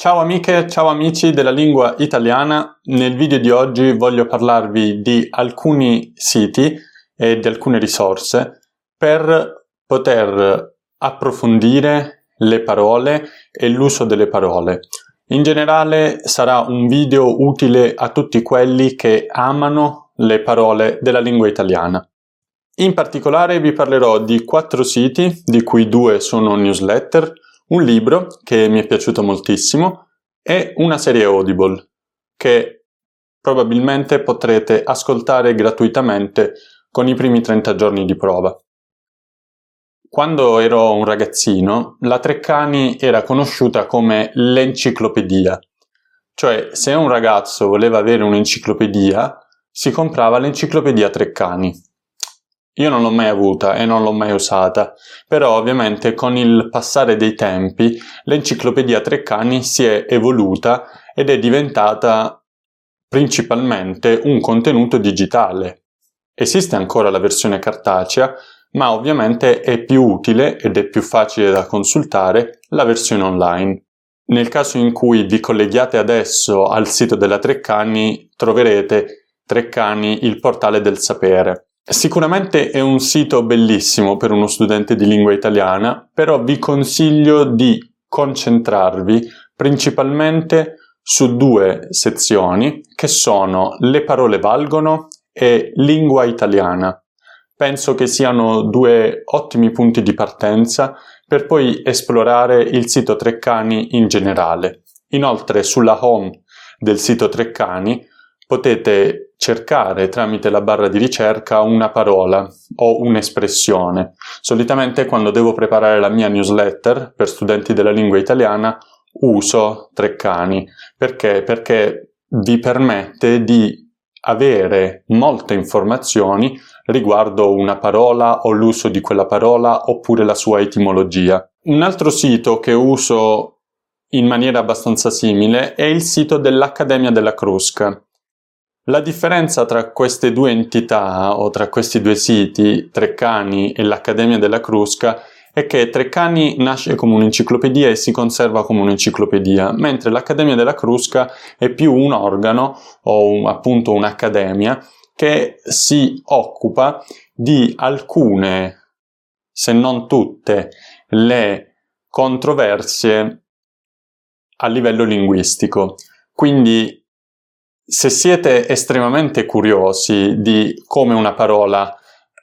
Ciao amiche, ciao amici della lingua italiana. Nel video di oggi voglio parlarvi di alcuni siti e di alcune risorse per poter approfondire le parole e l'uso delle parole. In generale sarà un video utile a tutti quelli che amano le parole della lingua italiana. In particolare vi parlerò di quattro siti, di cui due sono newsletter, un libro che mi è piaciuto moltissimo e una serie Audible che probabilmente potrete ascoltare gratuitamente con i primi 30 giorni di prova. Quando ero un ragazzino, la Treccani era conosciuta come l'enciclopedia, cioè se un ragazzo voleva avere un'enciclopedia, si comprava l'enciclopedia Treccani. Io non l'ho mai avuta e non l'ho mai usata, però ovviamente con il passare dei tempi l'enciclopedia Treccani si è evoluta ed è diventata principalmente un contenuto digitale. Esiste ancora la versione cartacea, ma ovviamente è più utile ed è più facile da consultare la versione online. Nel caso in cui vi colleghiate adesso al sito della Treccani, troverete Treccani, il portale del sapere. Sicuramente è un sito bellissimo per uno studente di lingua italiana, però vi consiglio di concentrarvi principalmente su due sezioni che sono le parole valgono e lingua italiana. Penso che siano due ottimi punti di partenza per poi esplorare il sito Treccani in generale. Inoltre sulla home del sito Treccani potete cercare tramite la barra di ricerca una parola o un'espressione. Solitamente quando devo preparare la mia newsletter per studenti della lingua italiana uso Treccani. Perché? Perché vi permette di avere molte informazioni riguardo una parola o l'uso di quella parola oppure la sua etimologia. Un altro sito che uso in maniera abbastanza simile è il sito dell'Accademia della Crusca. La differenza tra queste due entità o tra questi due siti, Treccani e l'Accademia della Crusca, è che Treccani nasce come un'enciclopedia e si conserva come un'enciclopedia, mentre l'Accademia della Crusca è più un organo o un, appunto un'accademia che si occupa di alcune, se non tutte, le controversie a livello linguistico. Quindi se siete estremamente curiosi di come una parola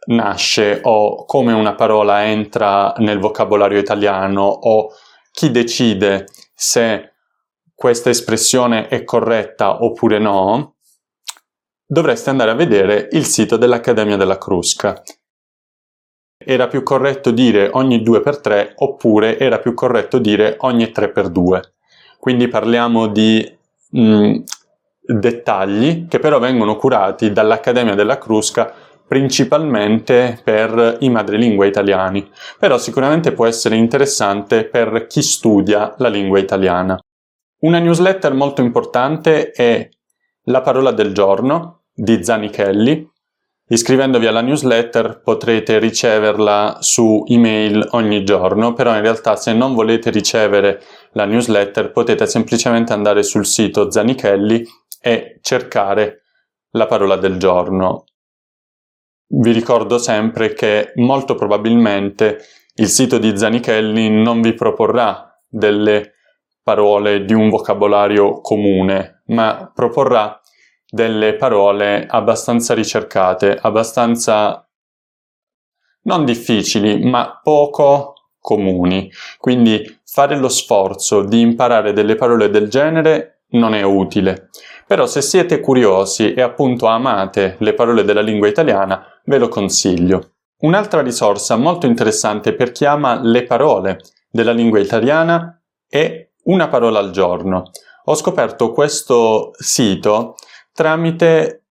nasce o come una parola entra nel vocabolario italiano o chi decide se questa espressione è corretta oppure no, dovreste andare a vedere il sito dell'Accademia della Crusca. Era più corretto dire ogni 2 per 3 oppure era più corretto dire ogni 3 per 2. Quindi parliamo di mh, mm, dettagli che però vengono curati dall'Accademia della Crusca principalmente per i madrelingua italiani, però sicuramente può essere interessante per chi studia la lingua italiana. Una newsletter molto importante è La parola del giorno di Zanichelli. Iscrivendovi alla newsletter potrete riceverla su email ogni giorno, però in realtà se non volete ricevere la newsletter potete semplicemente andare sul sito Zanichelli e cercare la parola del giorno. Vi ricordo sempre che molto probabilmente il sito di Zanichelli non vi proporrà delle parole di un vocabolario comune, ma proporrà delle parole abbastanza ricercate, abbastanza non difficili, ma poco comuni. Quindi fare lo sforzo di imparare delle parole del genere non è utile. Però se siete curiosi e appunto amate le parole della lingua italiana, ve lo consiglio. Un'altra risorsa molto interessante per chi ama le parole della lingua italiana è una parola al giorno. Ho scoperto questo sito tramite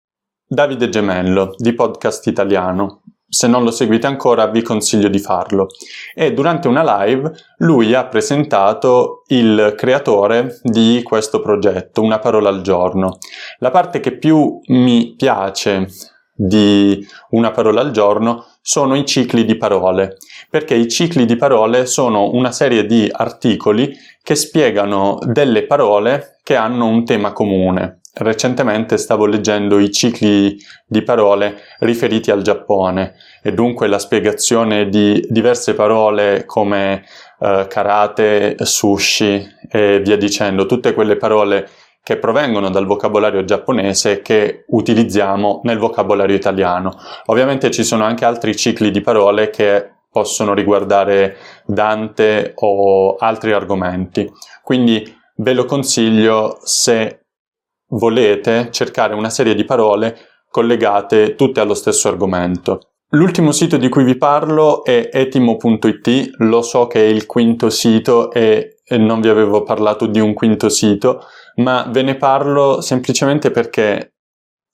Davide Gemello di Podcast Italiano. Se non lo seguite ancora vi consiglio di farlo. E durante una live lui ha presentato il creatore di questo progetto, Una parola al giorno. La parte che più mi piace di una parola al giorno sono i cicli di parole, perché i cicli di parole sono una serie di articoli che spiegano delle parole che hanno un tema comune. Recentemente stavo leggendo i cicli di parole riferiti al Giappone e dunque la spiegazione di diverse parole come eh, karate, sushi e via dicendo, tutte quelle parole che provengono dal vocabolario giapponese che utilizziamo nel vocabolario italiano. Ovviamente ci sono anche altri cicli di parole che possono riguardare Dante o altri argomenti. Quindi ve lo consiglio se volete cercare una serie di parole collegate tutte allo stesso argomento. L'ultimo sito di cui vi parlo è etimo.it, lo so che è il quinto sito e non vi avevo parlato di un quinto sito, ma ve ne parlo semplicemente perché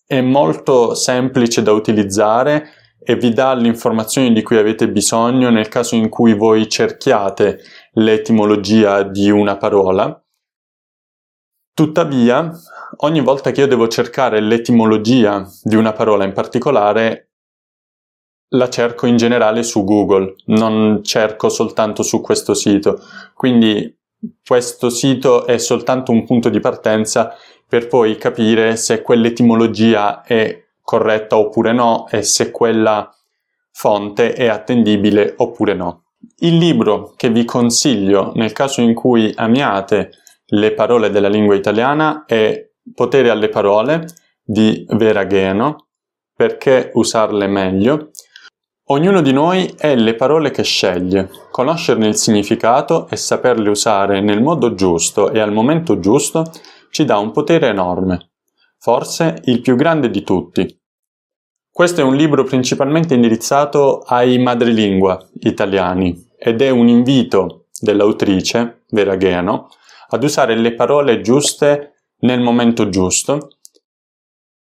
è molto semplice da utilizzare e vi dà le informazioni di cui avete bisogno nel caso in cui voi cerchiate l'etimologia di una parola. Tuttavia, ogni volta che io devo cercare l'etimologia di una parola in particolare, la cerco in generale su Google, non cerco soltanto su questo sito. Quindi questo sito è soltanto un punto di partenza per poi capire se quell'etimologia è corretta oppure no e se quella fonte è attendibile oppure no. Il libro che vi consiglio nel caso in cui amiate le parole della lingua italiana è Potere alle parole di Vera Gheno, perché usarle meglio Ognuno di noi è le parole che sceglie. Conoscerne il significato e saperle usare nel modo giusto e al momento giusto ci dà un potere enorme, forse il più grande di tutti. Questo è un libro principalmente indirizzato ai madrelingua italiani ed è un invito dell'autrice, Vera Gheno, ad usare le parole giuste nel momento giusto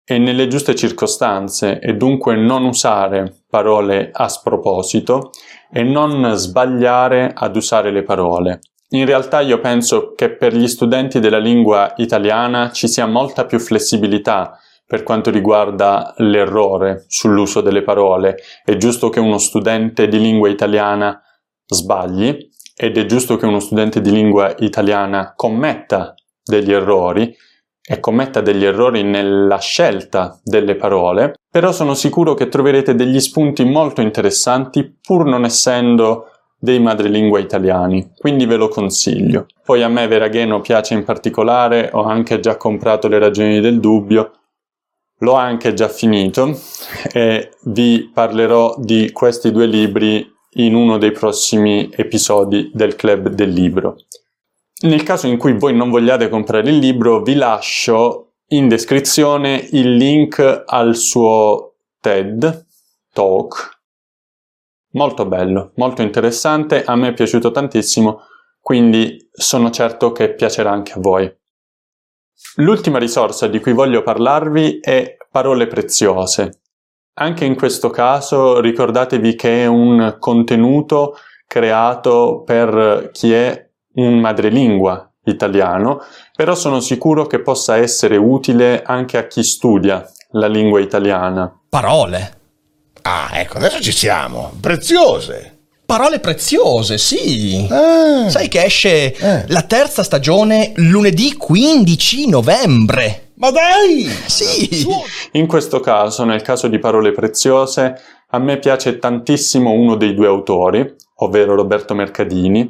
e nelle giuste circostanze e dunque non usare parole a sproposito e non sbagliare ad usare le parole. In realtà io penso che per gli studenti della lingua italiana ci sia molta più flessibilità per quanto riguarda l'errore sull'uso delle parole. È giusto che uno studente di lingua italiana sbagli ed è giusto che uno studente di lingua italiana commetta degli errori e commetta degli errori nella scelta delle parole, però sono sicuro che troverete degli spunti molto interessanti pur non essendo dei madrelingua italiani, quindi ve lo consiglio. Poi a me Veragheno piace in particolare, ho anche già comprato le ragioni del dubbio, l'ho anche già finito e vi parlerò di questi due libri in uno dei prossimi episodi del Club del Libro. Nel caso in cui voi non vogliate comprare il libro, vi lascio in descrizione il link al suo TED Talk. Molto bello, molto interessante, a me è piaciuto tantissimo, quindi sono certo che piacerà anche a voi. L'ultima risorsa di cui voglio parlarvi è Parole preziose. Anche in questo caso ricordatevi che è un contenuto creato per chi è un madrelingua italiano, però sono sicuro che possa essere utile anche a chi studia la lingua italiana. Parole. Ah, ecco, adesso ci siamo. Preziose. Parole preziose, sì. Ah. Sai che esce eh. la terza stagione lunedì 15 novembre. Ma dai! Sì! In questo caso, nel caso di Parole preziose, a me piace tantissimo uno dei due autori, ovvero Roberto Mercadini,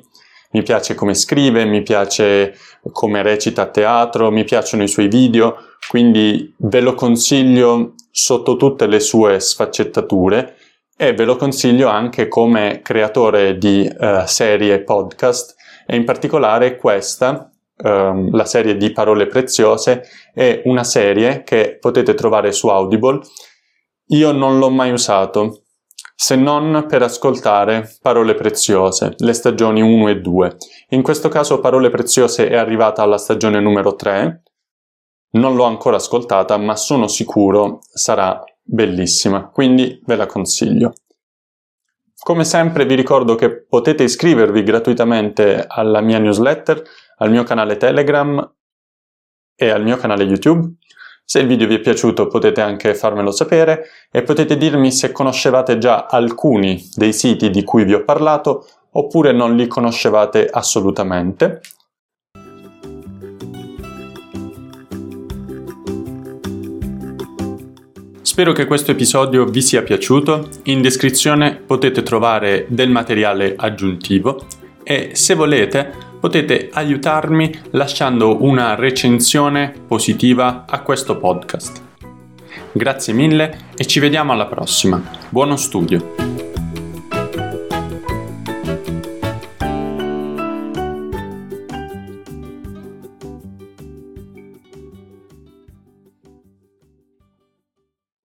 mi piace come scrive, mi piace come recita a teatro, mi piacciono i suoi video, quindi ve lo consiglio sotto tutte le sue sfaccettature e ve lo consiglio anche come creatore di uh, serie podcast e in particolare questa, um, la serie di Parole Preziose, è una serie che potete trovare su Audible. Io non l'ho mai usato, se non per ascoltare Parole Preziose, le stagioni 1 e 2. In questo caso Parole Preziose è arrivata alla stagione numero 3, non l'ho ancora ascoltata, ma sono sicuro sarà bellissima, quindi ve la consiglio. Come sempre vi ricordo che potete iscrivervi gratuitamente alla mia newsletter, al mio canale Telegram e al mio canale YouTube. Se il video vi è piaciuto potete anche farmelo sapere e potete dirmi se conoscevate già alcuni dei siti di cui vi ho parlato oppure non li conoscevate assolutamente. Spero che questo episodio vi sia piaciuto. In descrizione potete trovare del materiale aggiuntivo e se volete potete aiutarmi lasciando una recensione positiva a questo podcast. Grazie mille e ci vediamo alla prossima. Buono studio!